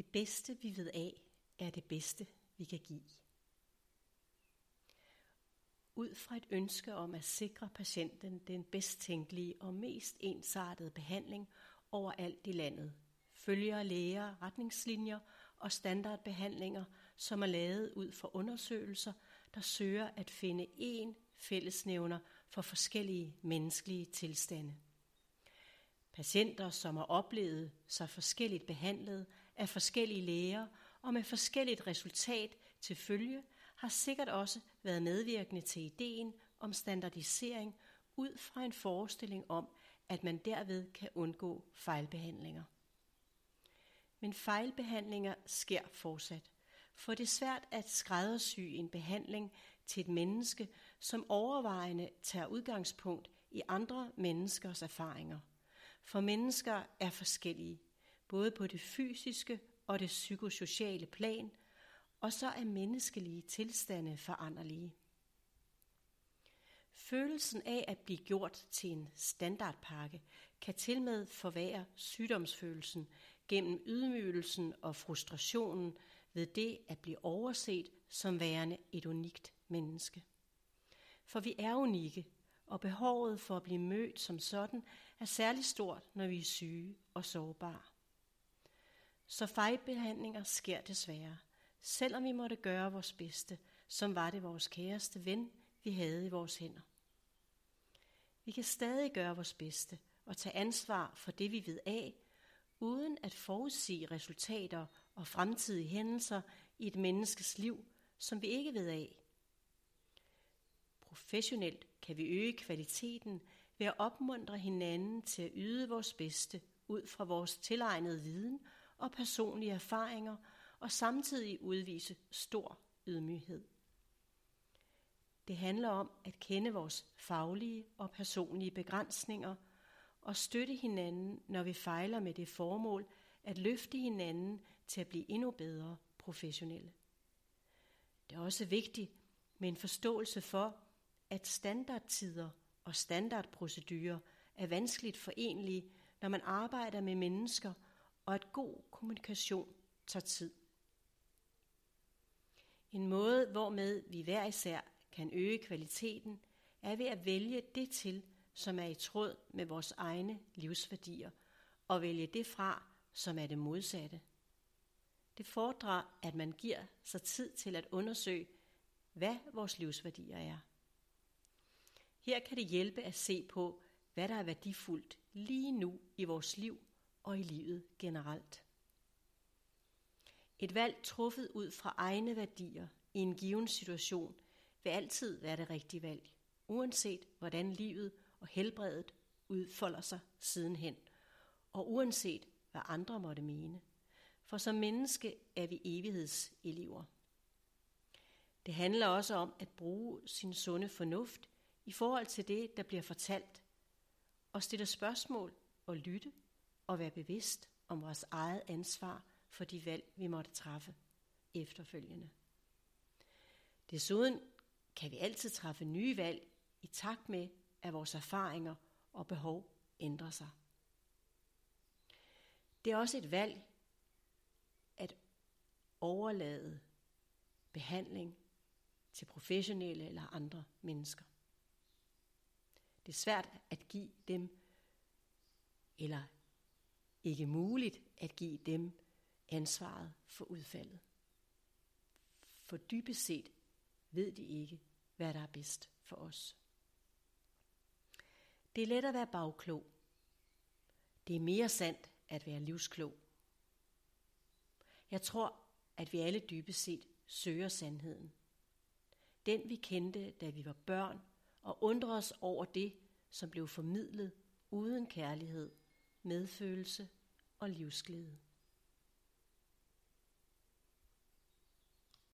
Det bedste, vi ved af, er det bedste, vi kan give. Ud fra et ønske om at sikre patienten den bedst tænkelige og mest ensartede behandling overalt i landet, følger læger retningslinjer og standardbehandlinger, som er lavet ud fra undersøgelser, der søger at finde én fællesnævner for forskellige menneskelige tilstande. Patienter, som har oplevet sig forskelligt behandlet af forskellige læger og med forskelligt resultat til følge, har sikkert også været medvirkende til ideen om standardisering ud fra en forestilling om, at man derved kan undgå fejlbehandlinger. Men fejlbehandlinger sker fortsat, for det er svært at skræddersy en behandling til et menneske, som overvejende tager udgangspunkt i andre menneskers erfaringer. For mennesker er forskellige, både på det fysiske og det psykosociale plan, og så er menneskelige tilstande foranderlige. Følelsen af at blive gjort til en standardpakke kan tilmed forvære sygdomsfølelsen gennem ydmygelsen og frustrationen ved det at blive overset som værende et unikt menneske. For vi er unikke, og behovet for at blive mødt som sådan er særlig stort, når vi er syge og sårbare. Så fejlbehandlinger sker desværre, selvom vi måtte gøre vores bedste, som var det vores kæreste ven, vi havde i vores hænder. Vi kan stadig gøre vores bedste og tage ansvar for det, vi ved af, uden at forudsige resultater og fremtidige hændelser i et menneskes liv, som vi ikke ved af. Professionelt kan vi øge kvaliteten ved at opmuntre hinanden til at yde vores bedste ud fra vores tilegnede viden og personlige erfaringer, og samtidig udvise stor ydmyghed. Det handler om at kende vores faglige og personlige begrænsninger og støtte hinanden, når vi fejler med det formål at løfte hinanden til at blive endnu bedre professionelle. Det er også vigtigt med en forståelse for, at standardtider og standardprocedurer er vanskeligt forenlige, når man arbejder med mennesker, og at god kommunikation tager tid. En måde, hvormed vi hver især kan øge kvaliteten, er ved at vælge det til, som er i tråd med vores egne livsværdier, og vælge det fra, som er det modsatte. Det fordrer, at man giver sig tid til at undersøge, hvad vores livsværdier er. Her kan det hjælpe at se på, hvad der er værdifuldt lige nu i vores liv og i livet generelt. Et valg truffet ud fra egne værdier i en given situation vil altid være det rigtige valg, uanset hvordan livet og helbredet udfolder sig sidenhen, og uanset hvad andre måtte mene. For som menneske er vi evighedselever. Det handler også om at bruge sin sunde fornuft i forhold til det, der bliver fortalt, og stille spørgsmål og lytte og være bevidst om vores eget ansvar for de valg, vi måtte træffe efterfølgende. Desuden kan vi altid træffe nye valg i takt med, at vores erfaringer og behov ændrer sig. Det er også et valg at overlade behandling til professionelle eller andre mennesker. Det er svært at give dem, eller ikke muligt at give dem ansvaret for udfaldet. For dybest set ved de ikke, hvad der er bedst for os. Det er let at være bagklog. Det er mere sandt at være livsklog. Jeg tror, at vi alle dybest set søger sandheden. Den vi kendte, da vi var børn, og undrer os over det, som blev formidlet uden kærlighed, medfølelse og livsglæde.